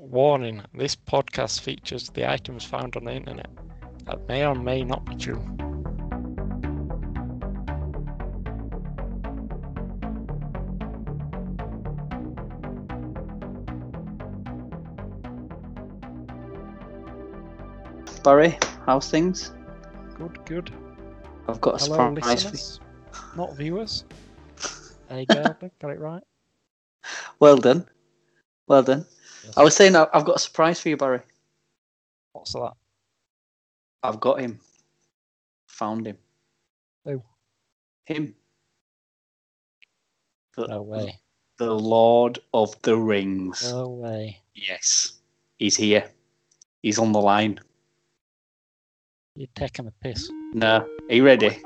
Warning this podcast features the items found on the internet that may or may not be true. Barry, how's things? Good, good. I've got a Hello, surprise for you. not viewers. There you go, got it right. Well done. Well done. I was saying I've got a surprise for you, Barry. What's that? I've got him. Found him. Who? Him. The, No way. the Lord of the Rings. No way. Yes. He's here. He's on the line. You're taking a piss. No. Are you ready?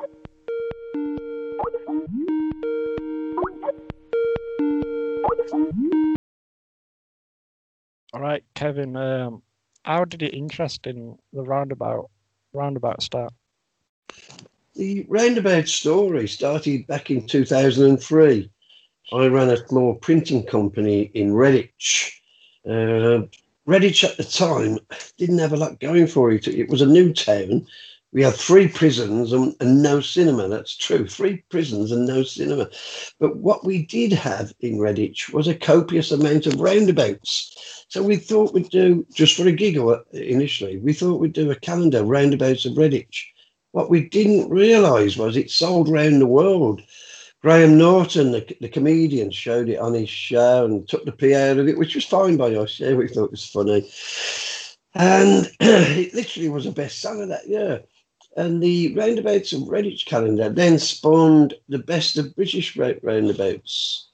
All right, Kevin. Um, how did it interest in the roundabout roundabout start? The roundabout story started back in 2003. I ran a small printing company in Redditch. Uh, Redditch at the time didn't have a lot going for it. It was a new town. We had three prisons and, and no cinema. That's true. Three prisons and no cinema. But what we did have in Redditch was a copious amount of roundabouts. So we thought we'd do, just for a giggle uh, initially, we thought we'd do a calendar, Roundabouts of Redditch. What we didn't realise was it sold round the world. Graham Norton, the, the comedian, showed it on his show and took the pee out of it, which was fine by us. Yeah, we thought it was funny. And it literally was a bestseller that year. And the Roundabouts of Redditch calendar then spawned the best of British roundabouts,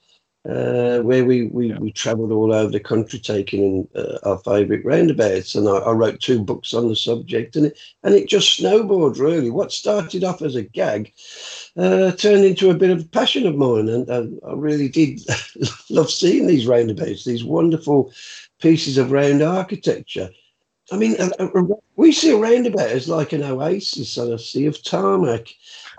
uh, where we, we, Yeah. we travelled all over the country taking in uh, our favourite roundabouts. And I, I wrote two books on the subject, and it, and it just snowballed really. What started off as a gag uh, turned into a bit of a passion of mine, and, and I really did love seeing these roundabouts, these wonderful pieces of round architecture. I mean, a, a- a- we see a roundabout as like an oasis on a sea of tarmac.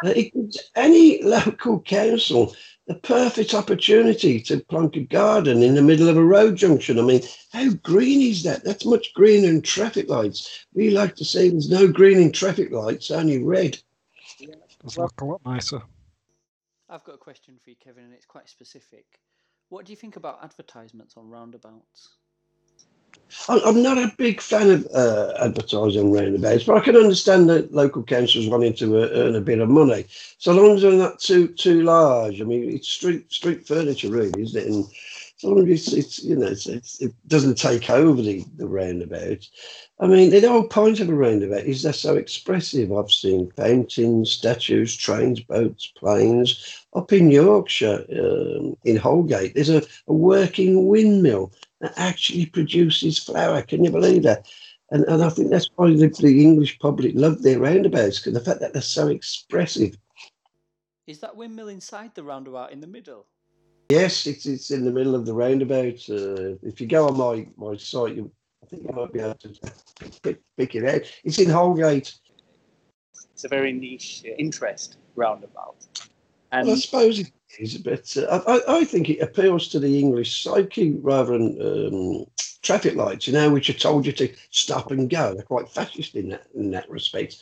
Uh, it gives any local council the perfect opportunity to plonk a garden in the middle of a road junction. I mean, how green is that? That's much greener than traffic lights. We like to say there's no green in traffic lights, only red. Does look a lot nicer. I've got a question for you, Kevin, and it's quite specific. What do you think about advertisements on roundabouts? I'm not a big fan of uh, advertising roundabouts, but I can understand that local councils wanting to uh, earn a bit of money, so long as they're not too too large. I mean, it's street street furniture, really, isn't it? And so long as it's, it's you know it's, it's, it doesn't take over the the roundabout. I mean, the whole point of a roundabout is they're so expressive. I've seen paintings, statues, trains, boats, planes. Up in Yorkshire, um, in Holgate, there's a, a working windmill that actually produces flour. Can you believe that? And, and I think that's why the, the English public love their roundabouts because the fact that they're so expressive. Is that windmill inside the roundabout in the middle? Yes, it's, it's in the middle of the roundabout. Uh, if you go on my, my site, you, I think you might be able to pick, pick it out. It's in Holgate. It's a very niche uh, interest roundabout. And Well, I suppose it is, but uh, I, I- think it appeals to the English psyche rather than um, traffic lights, you know, which are told you to stop and go. They're quite fascist in that in that respect.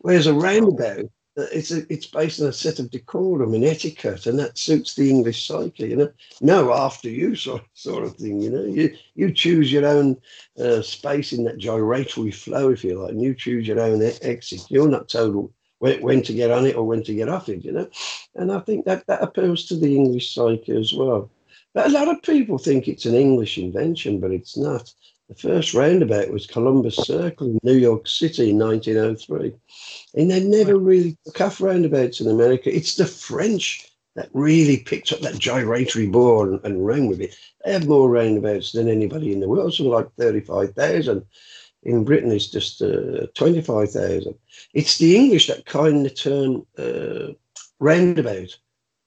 Whereas a roundabout, uh, it's a, it's based on a set of decorum and etiquette, and that suits the English psyche, you know. No, after you sort sort of thing, you know. You you choose your own uh, space in that gyratory flow, if you like, and you choose your own exit. You're not told when, when to get on it or when to get off it, you know. And I think that that appeals to the English psyche as well. But a lot of people think it's an English invention, but it's not. The first roundabout was Columbus Circle in New York City in 1903. And they never really took off roundabouts in America. It's the French that really picked up that gyratory ball and, and ran with it. They have more roundabouts than anybody in the world, something like 35,000. In Britain, it's just uh, 25,000. It's the English that coined the term uh, roundabout.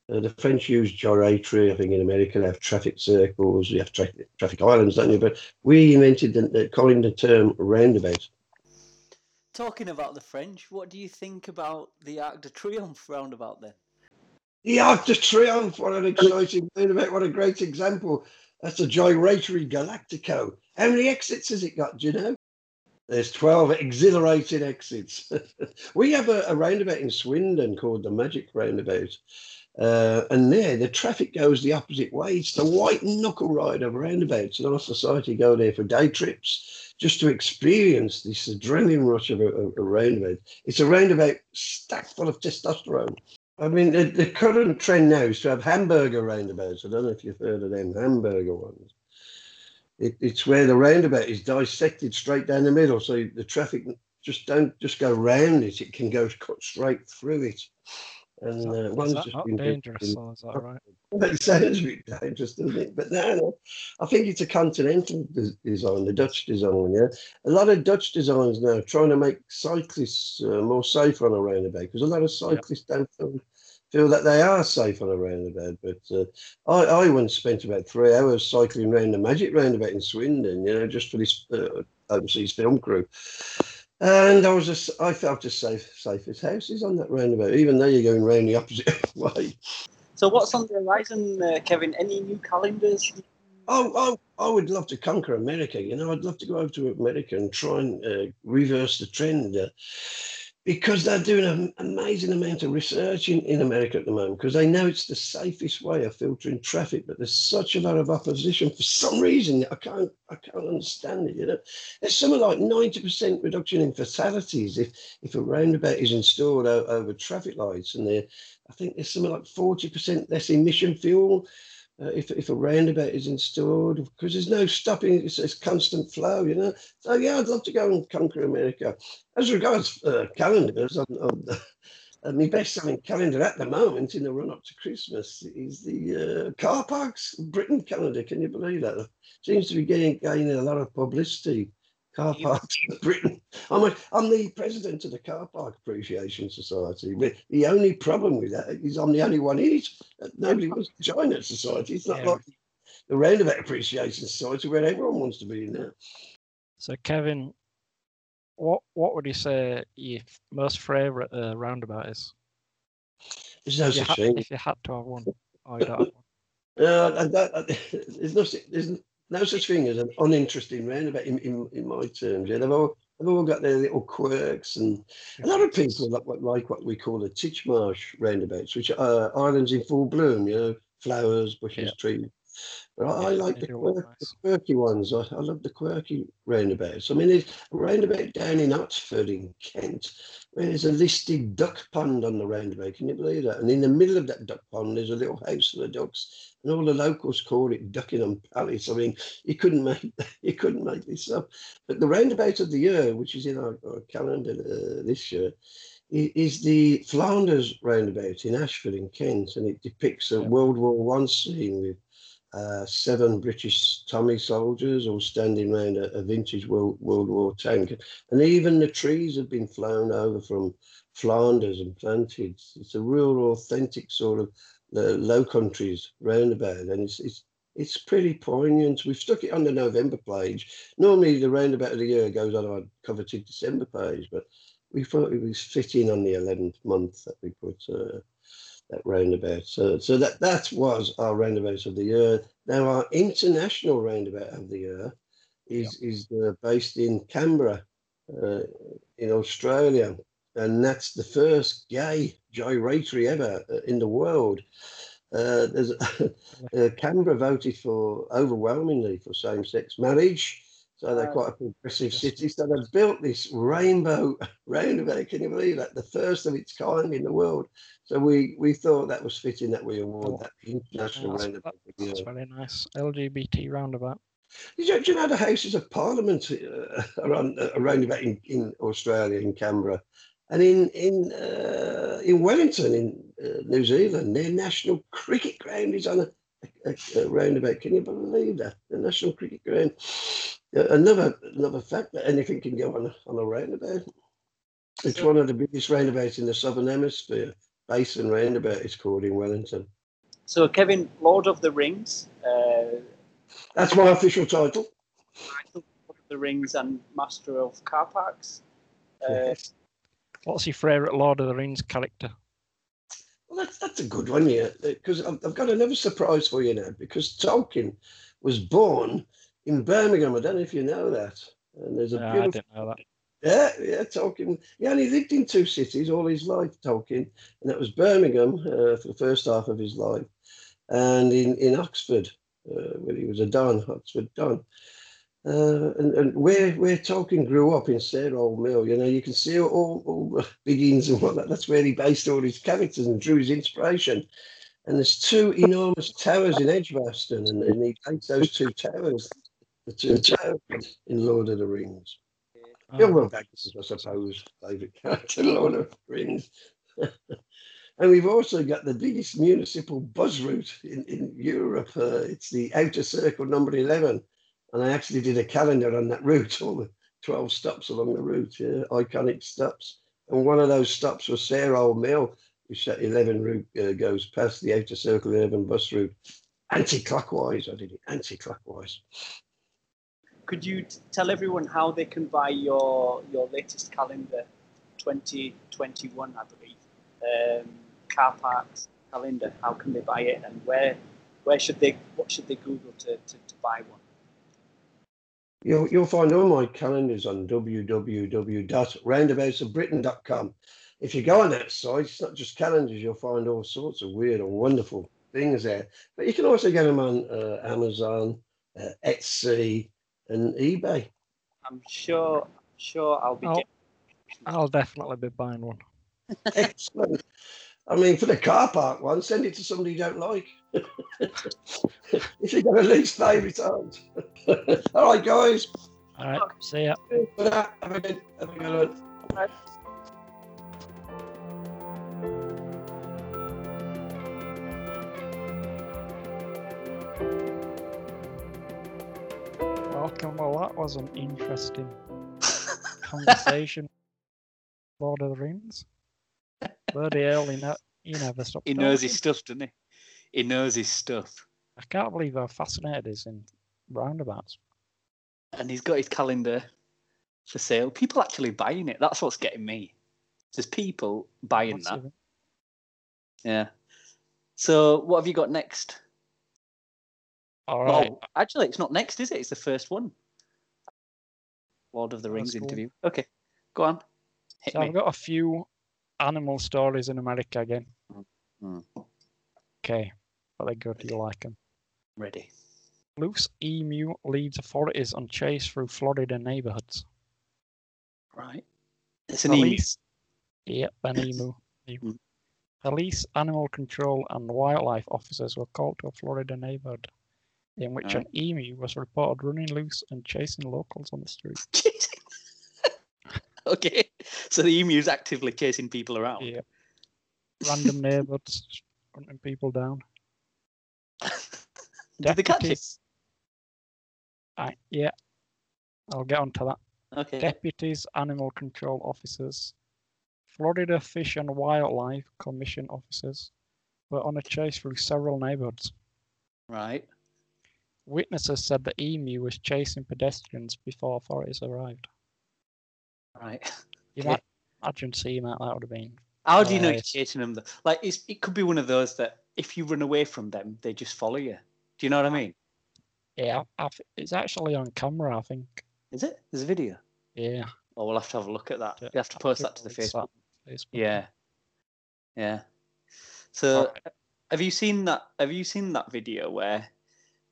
Uh, the French use gyratory. I think in America they have traffic circles, you have tra- traffic islands, don't you? But we invented the, the coined the term roundabout. talking about the French, what do you think about the Arc de Triomphe roundabout then? The Arc de Triomphe, what an exciting roundabout, what a great example. That's a gyratory Galactico. How many exits has it got? Do you know? There's 12 exhilarating exits. we have a, a, roundabout in Swindon called the Magic Roundabout. Uh, and there, the traffic goes the opposite way. It's the white knuckle ride of roundabouts. And our society go there for day trips just to experience this adrenaline rush of a, a, a roundabout. It's a roundabout stacked full of testosterone. I mean, the, the current trend now is to have hamburger roundabouts. I don't know if you've heard of them hamburger ones. It, it's where the roundabout is dissected straight down the middle, so the traffic just don't just go round it; it can go cut straight through it. And uh, one's just been dangerous. So is that right? It sounds a bit dangerous, doesn't it? But no, no, I think it's a continental design, the Dutch design. Yeah, a lot of Dutch designs now trying to make cyclists uh, more safe on a roundabout because a lot of cyclists yep. don't feel, that they are safe on a roundabout. But uh, I, I once spent about three hours cycling around the Magic Roundabout in Swindon, you know, just for this uh, overseas film crew. And I was just, I felt as safe, safe as houses on that roundabout, even though you're going round the opposite way. So, what's on the horizon, uh, Kevin? Any new calendars? Oh, oh, I would love to conquer America. You know, I'd love to go over to America and try and uh, reverse the trend. Uh, because they're doing an amazing amount of research in, in America at the moment because they know it's the safest way of filtering traffic, but there's such a lot of opposition for some reason. I can't I can't understand it. You know, there's something like 90% reduction in fatalities if if a roundabout is installed over traffic lights, and there I think there's something like 40% less emission fuel uh, if, if a roundabout is installed because there's no stopping it's, it's constant flow you know? So yeah i'd love to go and conquer america. As regards uh, calendars on, on uh, my best-selling calendar at the moment in the run-up to christmas is the uh, car parks britain calendar. Can you believe that? Seems to be getting gaining a lot of publicity car parks in Britain. I'm, a, I'm the president of the Car Park Appreciation Society. The only problem with that is I'm the only one in it. Nobody wants to join that society. It's not yeah. like the Roundabout Appreciation Society where everyone wants to be in there. So, Kevin, what what would you say your most favourite uh, roundabout is? There's no such thing. If you had to have one, oh, you don't have one. Uh, that, there's no, there's no such thing as an uninteresting roundabout in, in, in my terms. Yeah, they've all, they've all got their little quirks, and a lot of people like what, like what we call the Titchmarsh roundabouts, which are islands in full bloom, you know, flowers, bushes, yeah. trees. But I, I like the, quirk, nice. the, quirky ones. I, I, love the quirky roundabouts. I mean, there's a roundabout down in Otford in Kent where there's a listed duck pond on the roundabout. Can you believe that? And in the middle of that duck pond, there's a little house for the ducks, and all the locals call it Duckingham Palace. I mean, you couldn't make you couldn't make this up. But the roundabout of the year, which is in our, our calendar uh, this year, is the Flanders roundabout in Ashford in Kent, and it depicts a World War One scene with uh, seven British Tommy soldiers all standing around a, a, vintage World, World War tank. And even the trees have been flown over from Flanders and planted. It's a real authentic sort of uh, low countries roundabout. And it's, it's, it's pretty poignant. We've stuck it on the November page. Normally the roundabout of the year goes on our coveted December page, but we thought it was fitting on the 11th month that we put uh, that roundabout. So, so that that was our roundabout of the year. Now our international roundabout of the year is yeah. is uh, based in Canberra, uh, in Australia, and that's the first gay gyratory ever uh, in the world. Uh, there's uh, Canberra voted for overwhelmingly for same-sex marriage. So they're quite a progressive city. So they've built this rainbow roundabout. Can you believe that? The first of its kind in the world. So we, we thought that was fitting that we award oh, that international that's, roundabout. That's very nice. LGBT roundabout. You, do you know the Houses of Parliament uh, around uh, roundabout in, in Australia, in Canberra, and in in uh, in Wellington, in uh, New Zealand, their national cricket ground is on a, a, a, roundabout. Can you believe that? The national cricket ground. Uh, another another fact that anything can go on a, on a roundabout. It's one of the biggest roundabouts in the southern hemisphere. Basin Roundabout is called in Wellington. So, Kevin, Lord of the Rings. Uh, That's my official title. Lord of the Rings and Master of Car Parks. Uh, yes. What's your favourite Lord of the Rings character? Well, that's that's a good one, yeah. Because I've, I've got another surprise for you now. Because Tolkien was born in Birmingham. I don't know if you know that. And there's a No, I didn't know that. yeah, yeah, Tolkien. He only lived in two cities all his life, Tolkien, and that was Birmingham uh, for the first half of his life, and in in Oxford, uh, when he was a Don, Oxford Don. Uh, and, and where where Tolkien grew up in Sarehole Mill, you know, you can see all, all the beginnings and whatnot. That's where he based all his characters and drew his inspiration. And there's two enormous towers in Edgbaston, and, and he takes those two towers, the two towers in Lord of the Rings. Oh, Bilbo Baggins, I suppose, favourite character, Lord of the Rings. and we've also got the biggest municipal bus route in, in Europe. Uh, it's the Outer Circle number 11. And I actually did a calendar on that route, all the 12 stops along the route, yeah, iconic stops. And one of those stops was Sarehole Mill, which that 11 route uh, goes past the Outer Circle 11 bus route. Anti clockwise, I did it anti clockwise. Could you t- tell everyone how they can buy your your latest calendar, 2021, I believe, um, car parks calendar? How can they buy it, and where where should they what should they Google to, to, to buy one? You'll, you'll find all my calendars on www.roundaboutsofbritain.com. If you go on that site, it's not just calendars, you'll find all sorts of weird and wonderful things there. But you can also get them on uh, Amazon, uh, Etsy, and eBay. I'm sure sure I'll be getting. I'll definitely be buying one. Excellent. I mean, for the car park one, send it to somebody you don't like. if you're going to least favourite aunt. all right, guys. All right, see ya. Have a good, have a good one. Oh, Welcome. Well, that was an interesting conversation. Lord of the Rings. Bloody hell, he, ne- he never stopped. He knows his stuff, doesn't he? He knows his stuff. I can't believe how fascinated he is in roundabouts. And he's got his calendar for sale. People actually buying it. That's what's getting me. There's people buying that. Yeah. So what have you got next? All right. Oh, actually, it's not next, is it? It's the first one. Lord of the Rings one. interview. Okay, go on. Hit So me. I've got a few animal stories in America again. Hmm. Okay, but they're good. You like them. Ready. Loose emu leads authorities on chase through Florida neighborhoods. Right. It's an emu. Police. Yep, an emu. Emu. Mm. Police, animal control, and wildlife officers were called to a Florida neighborhood in which an emu was reported running loose and chasing locals on the street. okay. So the emu's actively chasing people around. Yeah. Random neighborhoods hunting people down. Did they catch it? I, yeah, I'll get onto that. Okay. Deputies, animal control officers, Florida Fish and Wildlife Commission officers were on a chase through several neighborhoods. Right. Witnesses said the emu was chasing pedestrians before authorities arrived. Right. You Okay. might imagine seeing that, that would have been. How do you know you're chasing them? though? Like, it's, it could be one of those that if you run away from them, they just follow you. Do you know what I mean? Yeah, I, it's actually on camera, I think. Is it? There's a video. Yeah. Oh, we'll have to have a look at that. Yeah, You have to post that to the Facebook. Facebook. Yeah. Yeah. So, Alright. have you seen that? Have you seen that video where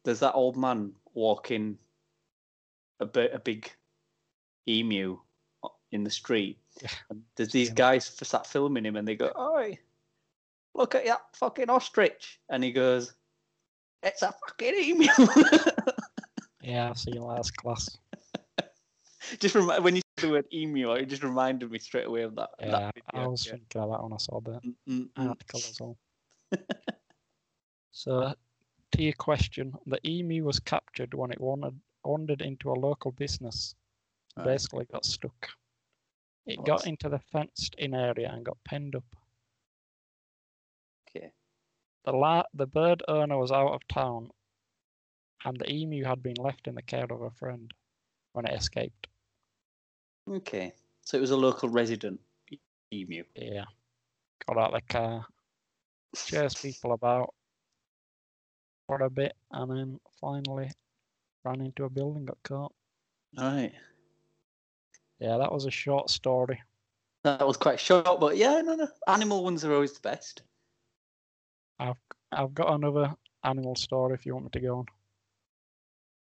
there's that old man walking a bit a big emu in the street? Yeah, And there's these guys f- sat filming him, and they go, "Oi, look at that fucking ostrich!" And he goes, "It's a fucking emu." Yeah, I've seen that as class. just remi- when you said the word emu, it just reminded me straight away of that. Yeah, that I was yeah. thinking of that when I saw the Mm, mm, mm. article as well. so, to your question, the emu was captured when it wandered, wandered into a local business. Right. Basically, got stuck. It got into the fenced-in area and got penned up. Okay. The la- the bird owner was out of town, and the emu had been left in the care of a friend when it escaped. Okay. So it was a local resident emu. Yeah, got out of the car, chased people about, for a bit, and then finally ran into a building, got caught. All right. Yeah, that was a short story. That was quite short, but yeah, no, no. Animal ones are always the best. I've I've got another animal story if you want me to go on.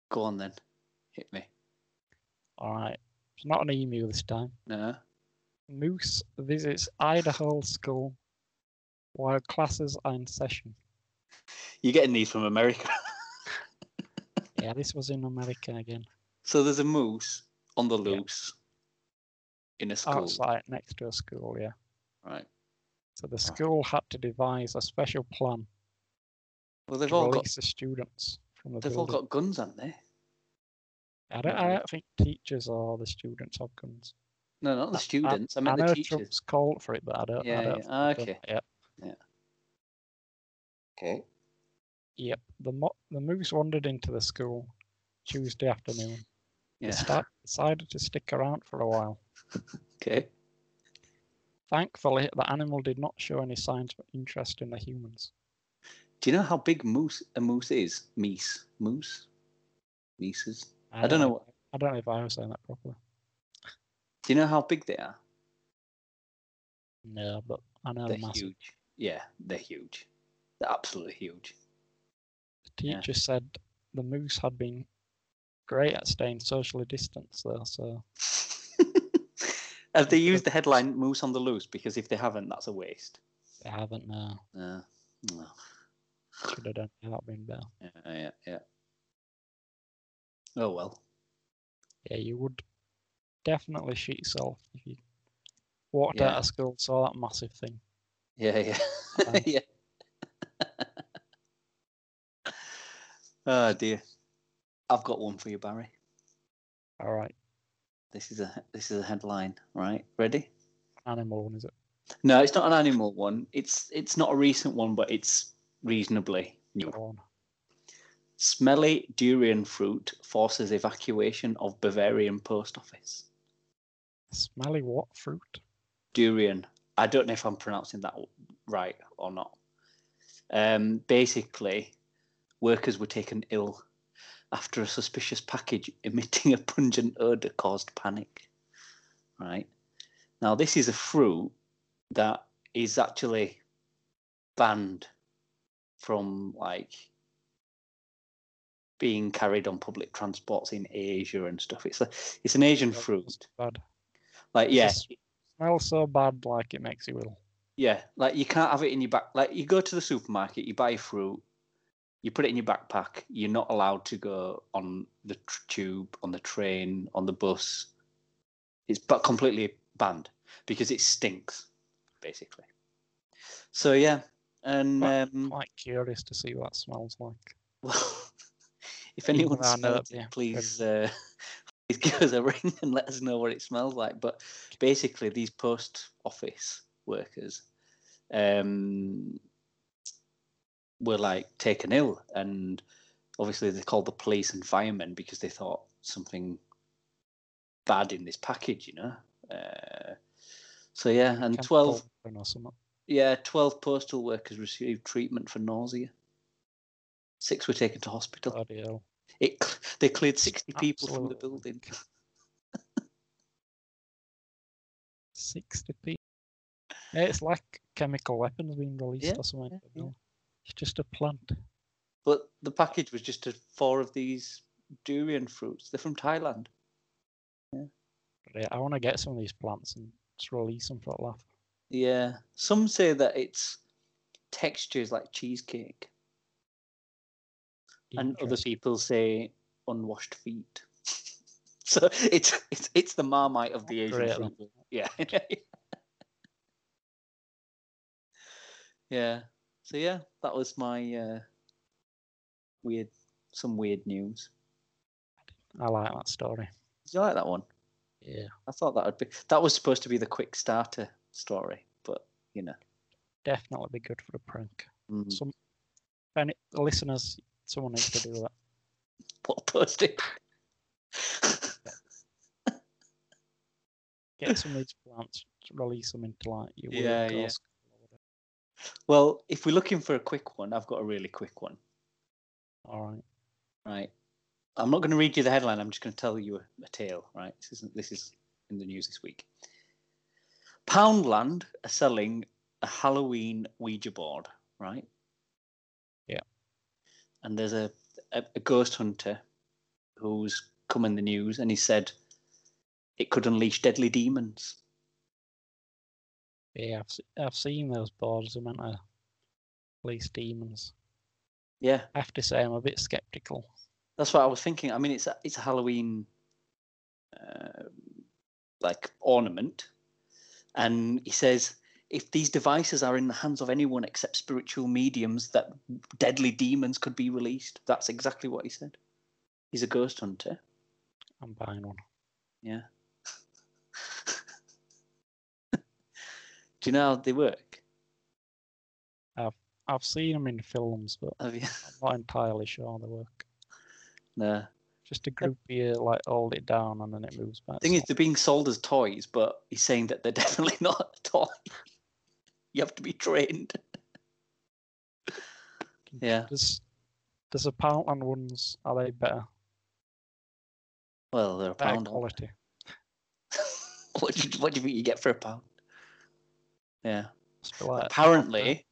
Go on then. Hit me. All right, it's not an emu this time. No. Moose visits Idaho school while classes are in session. You're getting these from America. Yeah, this was in America again. so there's a moose on the loose in a school. Outside next to a school, yeah. Right. So the school had to devise a special plan Well, they've to all got the students from the they've all got guns, haven't they? I don't, I don't think teachers or the students have guns. No, not the I- students. I, I meant know the teachers. Trump's called for it, but I don't. Yeah, I don't yeah. think Ah, they've done okay. it yet. Okay. Yep. The mo- the moose wandered into the school Tuesday afternoon. Yeah. start, decided to stick around for a while. Okay. Thankfully, the animal did not show any signs of interest in the humans. Do you know how big moose a moose is? Meese. Moose. Meeses. I don't know. What, I don't know if I was saying that properly. do you know how big they are? No, but I know They're huge. Yeah, they're huge. They're absolutely huge. The Yeah. teacher said the moose had been great at staying socially distanced, though. So Have they used the headline "Moose on the Loose"? Because if they haven't, that's a waste. they haven't now. Uh, no. Should have done that been better. Yeah, yeah, yeah. Oh well. Yeah, you would definitely shoot yourself if you walked Yeah. out of school saw that massive thing. Yeah, yeah, Um, yeah. oh dear. I've got one for you, Barry. All right, This is a this is a headline. Right, ready? animal one is it? No, it's not an animal one. It's it's not a recent one, but it's reasonably new. Smelly durian fruit forces evacuation of Bavarian post office. Smelly what fruit? Durian. I don't know if I'm pronouncing that right or not. Um, basically, workers were taken ill after a suspicious package emitting a pungent odor caused panic. Right. Now, this is a fruit that is actually banned from like being carried on public transports in Asia and stuff. It's a it's an Asian fruit. Bad. Like yeah, it Smells so bad, like it makes you ill. Yeah, like you can't have it in your back. Like you go to the supermarket, you buy fruit, you put it in your backpack. You're not allowed to go on the tr- tube, on the train, on the bus. It's but completely banned because it stinks, basically. So yeah, and Quite- um, Quite curious to see what that smells like. well, if anyone though I know smells it, please uh, please give us a ring and let us know what it smells like. But basically, these post office workers um, were like taken ill, and obviously they called the police and firemen because they thought something bad in this package, you know. Uh, so yeah, and twelve weapon Or something. yeah, 12 postal workers received treatment for nausea. Six were taken to hospital. It, they cleared 60 people from the building. 60 people. It's like chemical weapons being released Yeah, or something. yeah, yeah. It's just a plant. But the package was just a, four of these durian fruits. They're from Thailand. Yeah, I want to get some of these plants and just release them for a laugh. Yeah. Some say that its texture is like cheesecake, and other people say unwashed feet. so it's it's it's the marmite of the Asian Great. Yeah. yeah. So yeah, that was my uh, weird, some weird news. I like that story. Did you like that one? Yeah, I thought that would be that was supposed to be the quick starter story, but you know, definitely be good for a prank. mm, Some any listeners, someone needs to do that. what post it. Get some of these plants, release them into like your Yeah, yeah. School or whatever. well, if we're looking for a quick one, I've got a really quick one. All right. Right. I'm not going to read you the headline. I'm just going to tell you a, a tale. Right. This isn't. This is in the news this week. Poundland are selling a Halloween Ouija board. Right. Yeah. And there's a, a, a ghost hunter who's come in the news, and he said it could unleash deadly demons. Yeah, I've, I've seen those boards. They're meant to release demons. Yeah, I have to say, I'm a bit skeptical. that's what I was thinking. I mean, it's a, it's a Halloween uh, like ornament, and he says if these devices are in the hands of anyone except spiritual mediums, that deadly demons could be released. That's exactly what he said. He's a ghost hunter. I'm buying one. Yeah. You know how they work? I've I've seen them in films, but Have you? I'm not entirely sure how they work. No. Just a group you like hold it down and then it moves back. thing is, they're being sold as toys, but he's saying that they're definitely not a toy. you have to be trained. Yeah. Does does the Poundland ones are they better? Well, they're a Better pound. quality. what, do you, what do you think you get for a pound? Yeah. Apparently,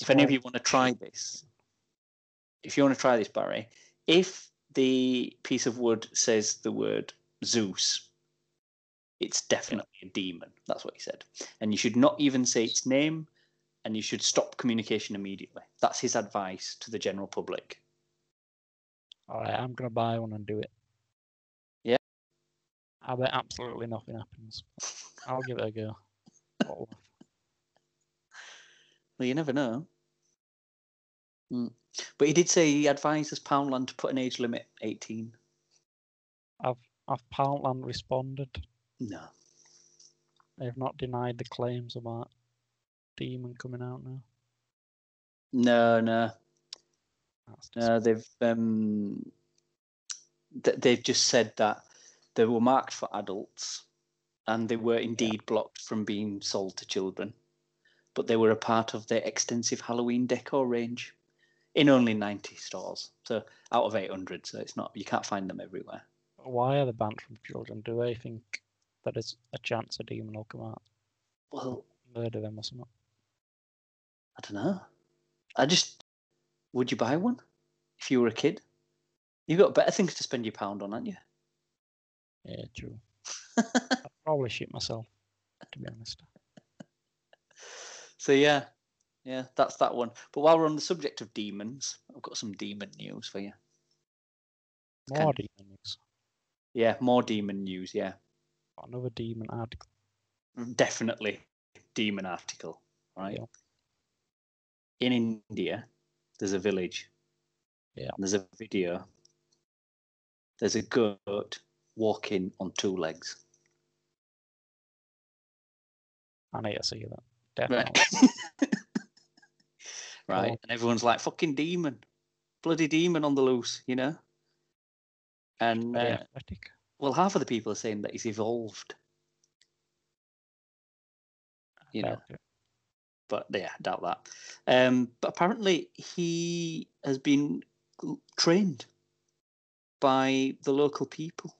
if any of you want to try this, if you want to try this, Barry, if the piece of wood says the word Zozo, it's definitely a demon. That's what he said. And you should not even say its name, and you should stop communication immediately. That's his advice to the general public. All right, I'm gonna buy one and do it. Yeah. I bet absolutely nothing happens. I'll give it a go. Well, you never know. Mm. But he did say he advises Poundland to put an age limit 18. Have Poundland responded? No. They've not denied the claims about Demon coming out now. No, no. No, they've um, th- they've just said that they were marked for adults, and they were indeed blocked from being sold to children, but they were a part of their extensive Halloween decor range, in only ninety stores. So out of eight hundred, so it's not you can't find them everywhere. Why are they banned from children? Do they think that there's a chance a demon will come out? Well, Murder them or something? I don't know. I just would you buy one if you were a kid? You've got better things to spend your pound on, haven't you? Yeah, true. I'd probably shit myself, to be honest. So yeah, yeah, that's that one. But while we're on the subject of demons, I've got some demon news for you. More of- demons. Yeah, more demon news. Yeah, Another demon article. Mm, definitely demon article. Right. Yeah. In India, there's a village. Yeah. There's a video. There's a goat walking on two legs. I need to see that. Right. Definitely. right. Oh. And everyone's like, fucking demon. Bloody demon on the loose, you know? And uh, well, half of the people are saying that he's evolved. You know, it. but yeah, I doubt that. Um, but apparently, he has been trained by the local people.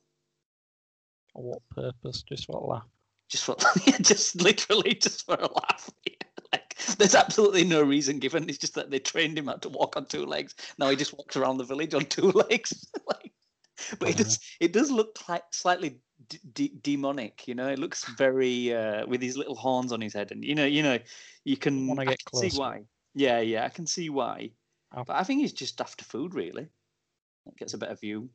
For what purpose? Just what laugh. Just for, just literally just for a laugh. like, there's absolutely no reason given. It's just that they trained him how to walk on two legs. Now he just walks around the village on two legs. like, but it does it does look like slightly d- d- demonic. You know, it looks very uh, with these little horns on his head, and you know, you know, you can, I get can see why. Yeah, yeah, I can see why. I've- But I think he's just after food, really. Gets a better view.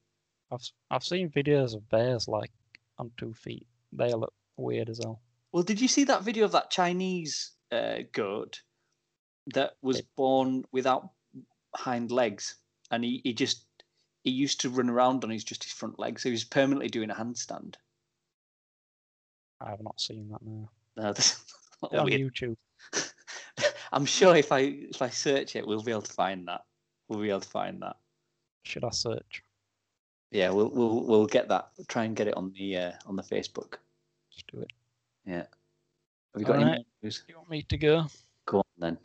I've I've seen videos of bears like on two feet. They look weird as hell. Well, did you see that video of that Chinese uh, goat that was born without hind legs, and he, he just he used to run around on his just his front legs, so he was permanently doing a handstand. I have not seen that now. No, that's On weird. YouTube. I'm sure if I if I search it, we'll be able to find that. We'll be able to find that. Should I search? Yeah, we'll we'll we'll get that. Try and get it on the uh, on the Facebook. Do it. Yeah. Have you got any news? You want me to go? Go on then.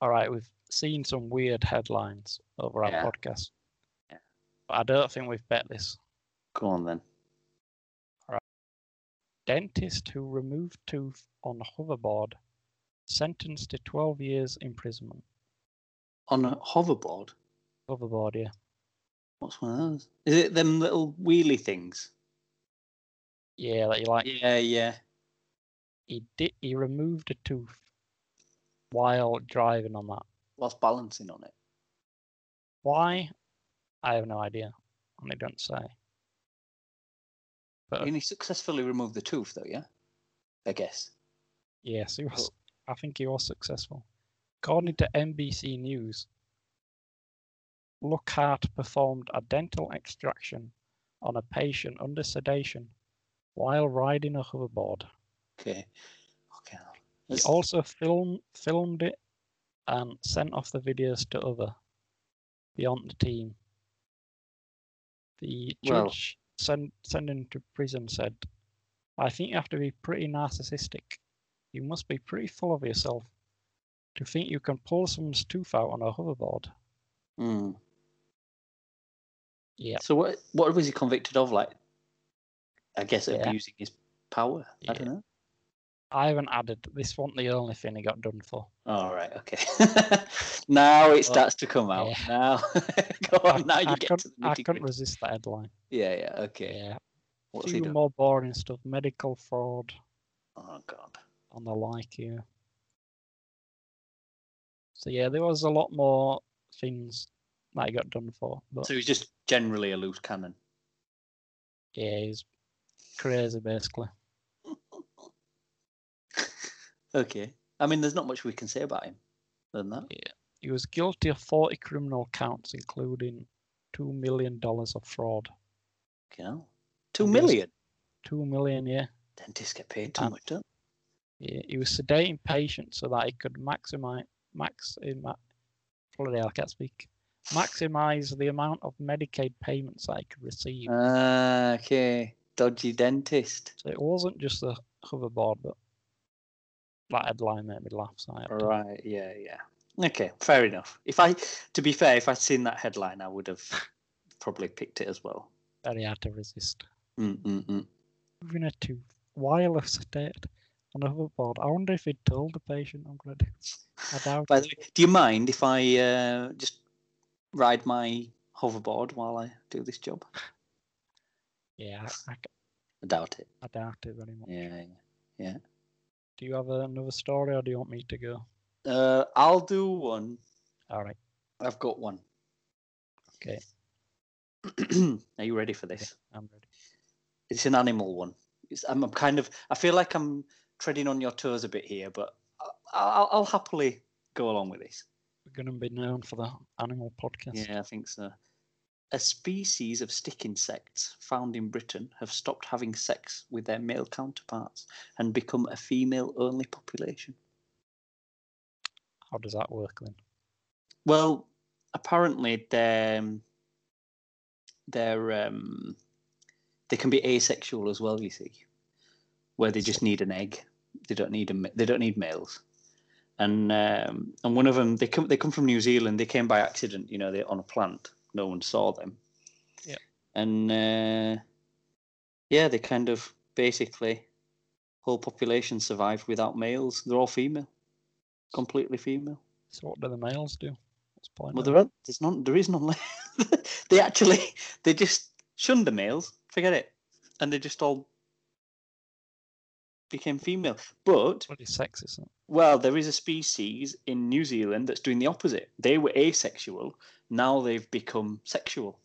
All right, we've seen some weird headlines over our Yeah. podcast. Yeah. But I don't think we've bet this. Go on then. All right. Dentist who removed tooth on hoverboard sentenced to 12 years imprisonment. On a hoverboard. Hoverboard, yeah. What's one of those? Is it them little wheelie things? Yeah, that you like. Yeah, yeah. He did. He removed a tooth while driving on that. Whilst balancing on it. Why? I have no idea. And they don't say. But And he successfully removed the tooth, though, yeah? I guess. yes, he was. I think he was successful. According to NBC News, Lockhart performed a dental extraction on a patient under sedation while riding a hoverboard. Okay. Okay. He also filmed filmed it and sent off the videos to other beyond the team. The Well- judge send, sending him to prison said, "I think you have to be pretty narcissistic. You must be pretty full of yourself to think you can pull someone's tooth out on a hoverboard." Hmm. Yeah, So what what was he convicted of? Like, I guess Yeah. abusing his power. I don't know. I haven't added. This wasn't the only thing he got done for. All right. Okay. now it starts to come out. yeah. Now, go on. Now you I get to the I nitty couldn't resist the headline. Yeah. Yeah. Okay. Yeah, What's he few done? more boring stuff, medical fraud. Oh God. and the like here. So yeah, there was a lot more things that he got done for, but So he's just generally a loose cannon. yeah, he's crazy basically. Okay. I mean, there's not much we can say about him than that. Yeah. He was guilty of 40 criminal counts, including two million dollars of fraud. Know, two And million. Two million, yeah. Dentists get paid too Um, much, don't yeah. He was sedating patients so that he could maximize max bloody hell, I can't speak. Maximize the amount of Medicaid payments I could receive. Ah, okay. Dodgy dentist. So it wasn't just the hoverboard, but that headline made me laugh. So to- Right. Yeah. Yeah. Okay. Fair enough. If I, to be fair, if I'd seen that headline, I would have probably picked it as well. very hard to resist. Mm-mm-mm. Moving a tooth while sedated on a hoverboard. I wonder if he'd told the patient I'm going to do. I doubt. By the way, do you mind if I uh, just ride my hoverboard while I do this job? Yeah, I doubt it. I doubt it very much. Yeah. yeah. Do you have another story, or do you want me to go? Uh, I'll do one. All right. I've got one. Okay. Are you ready for this? I'm ready. It's an animal one. It's, I'm, I'm kind of. I feel like I'm treading on your toes a bit here, but I- I'll, I'll happily go along with this. We're going to be known for the animal podcast. Yeah, I think so. A species of stick insects found in Britain have stopped having sex with their male counterparts and become a female only population. How does that work then? Well, apparently they're um, they're um, they can be asexual as well. You see, where they just need an egg. They don't need a they don't need males. And um, and one of them they come they come from New Zealand. They came by accident. You know, they're on a plant. No one saw them. Yeah. And uh, yeah, they kind of basically whole population survived without males. They're all female, completely female. So what do the males do? What's the point? Well, there are, there's none. There is none left. they actually they just shunned the males. Forget it, and they just all became female. But Bloody sexist. well, there is a species in New Zealand that's doing the opposite. They were asexual. Now they've become sexual,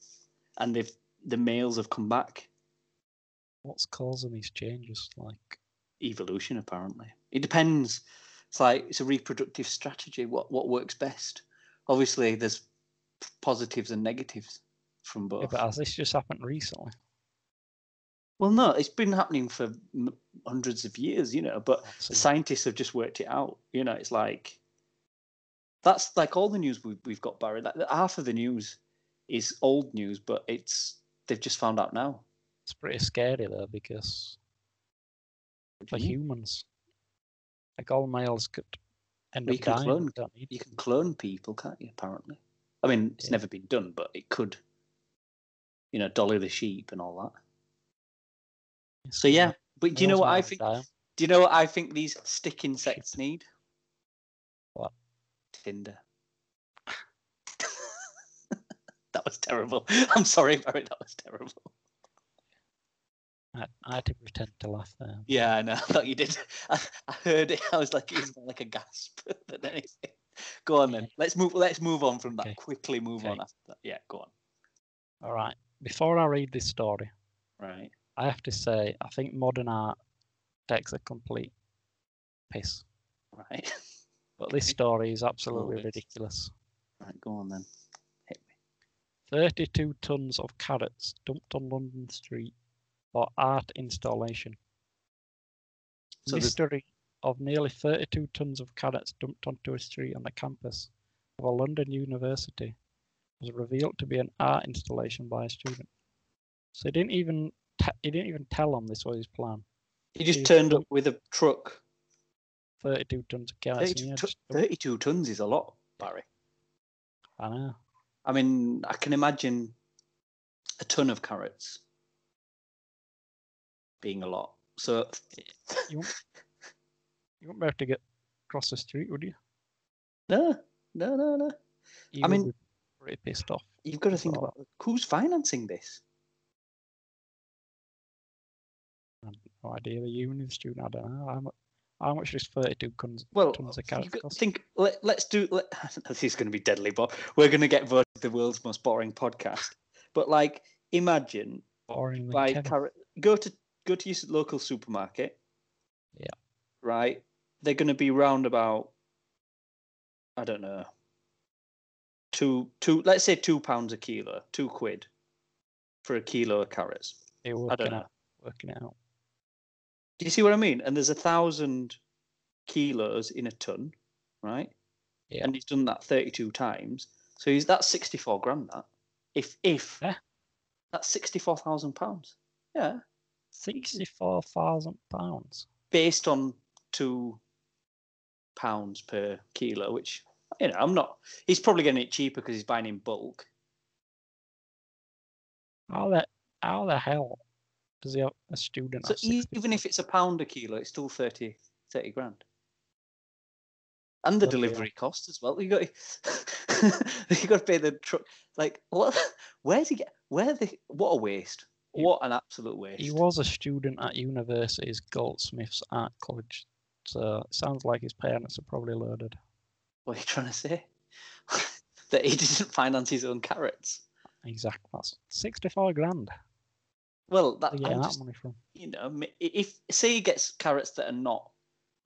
and they've the males have come back. What's causing these changes? Like, Evolution, apparently. It depends. It's like it's a reproductive strategy. What what works best? Obviously, there's positives and negatives from both. yeah, but has this just happened recently? Well, no, it's been happening for hundreds of years, you know, but the scientists have just worked it out. You know, it's like that's like all the news we've, we've got, Barry. Like, half of the news is old news, but it's they've just found out now. It's pretty scary though because for do you mean? humans, like all males could end Well, up you can dying. clone- we don't need You can clone people, can't you? Apparently. I mean, it's Yeah. never been done, but it could. You know, Dolly the sheep and all that. So yeah, but do you know what I think? die. Do you know what I think these stick insects need? What? Tinder. that was terrible. I'm sorry, Barry. That was terrible. I, I had to pretend to laugh there. Yeah, I know. I thought you did. I, I heard it. I was like, it was more like a gasp than anything. Go on then. Let's move. Let's move on from that. Okay. Quickly move on after that. Yeah, go on. All right. Before I read this story, Right. I have to say I think modern art takes a complete piss. Right. But this story is absolutely ridiculous. Right. Go on then. Hit me. 32 tons of carrots dumped on London Street for art installation. So Mystery of nearly 32 tons of carrots dumped onto a street on the campus of a London university was revealed to be an art installation by a student. So he didn't even te- he didn't even tell them this was his plan. He just He's turned up with a truck. 32 tons of carrots. 32, yeah, tu- 32 tons is a lot, Barry. I know. I mean, I can imagine a ton of carrots being a lot. So You won't, you won't be able to get across the street, would you? no, no, no, no. You I mean- pretty pissed off. You've got to think about who's financing this. No idea. The union student, I don't know. How much, how much does 32 tons, Well, tons of carrots cost? think. Let, let's do. Let, this is going to be deadly, but we're going to get voted the world's most boring podcast. But like, imagine Boring buy carrot. Go to go to your local supermarket. Yeah. Right. They're going to be round about. I don't know. Two two. Let's say two pounds a kilo. Two quid. For a kilo of carrots. I don't know. out, working it out. Do you see what I mean? And there's a thousand kilos in a ton, right? Yeah. And he's done that 32 times. So he's that's 64 grand. That if if Yeah. that's 64,000 pounds. Yeah, £64,000. pounds. based on two pounds per kilo, which you know I'm not. He's probably getting it cheaper because he's buying in bulk. How the, how the hell does he have a student So even if it's a pound a kilo, it's still 30, 30 grand. And the delivery cost as well. You got you got to pay the truck. Like what? Where's he get? Where the? What a waste! He- What an absolute waste! He was a student at university's Goldsmiths Art College. So it sounds like his parents are probably loaded. What are you trying to say? that he didn't finance his own carrots. Exactly. That's 64 grand. Well, that you that just, money from? you know, if say he gets carrots that are not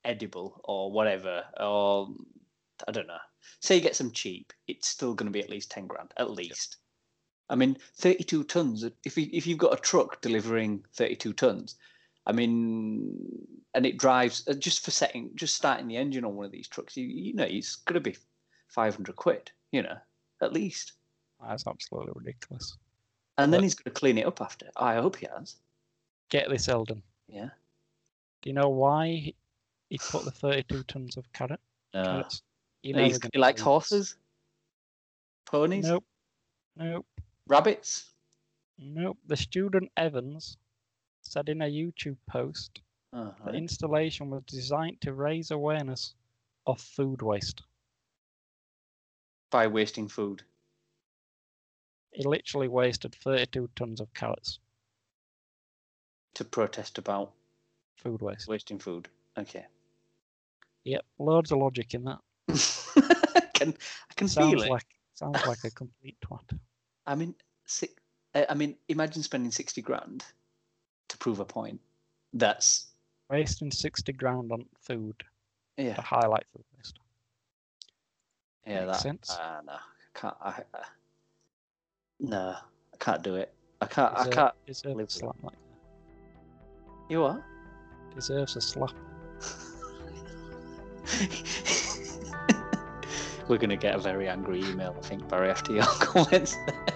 edible or whatever, or I don't know, say you get some cheap, it's still going to be at least ten grand, at least. I mean, thirty-two tons. If you, if you've got a truck delivering thirty-two tons, I mean, and it drives uh, just for setting, just starting the engine on one of these trucks, you, you know, it's going to be five hundred quid, you know, at least. That's absolutely ridiculous. And then he's going to clean it up after. I hope he has. Get this, Eldon. Yeah. Do you know why he, put the 32 tons of carrot, Uh, carrots? You're he's, he likes horses, ponies, Nope. Nope. rabbits. Nope. The student Evans said in a YouTube post Oh, the installation was designed to raise awareness of food waste. By wasting food. He literally wasted 32 tons of carrots, to protest about food waste. wasting food. Okay. Yep, loads of logic in that. I can I can Sounds feel it. like sounds like a complete twat. I mean, si- uh, I mean, imagine spending sixty grand to prove a point. That's Wasting 60 grand on food yeah, to highlight food waste. yeah. makes That sense. Uh, no, I can't. I, I, no, I can't do it. I can't. I can't. Live a slap like that. You are. Deserves a slap. We're gonna get a very angry email, I think, Barry, your comments. there.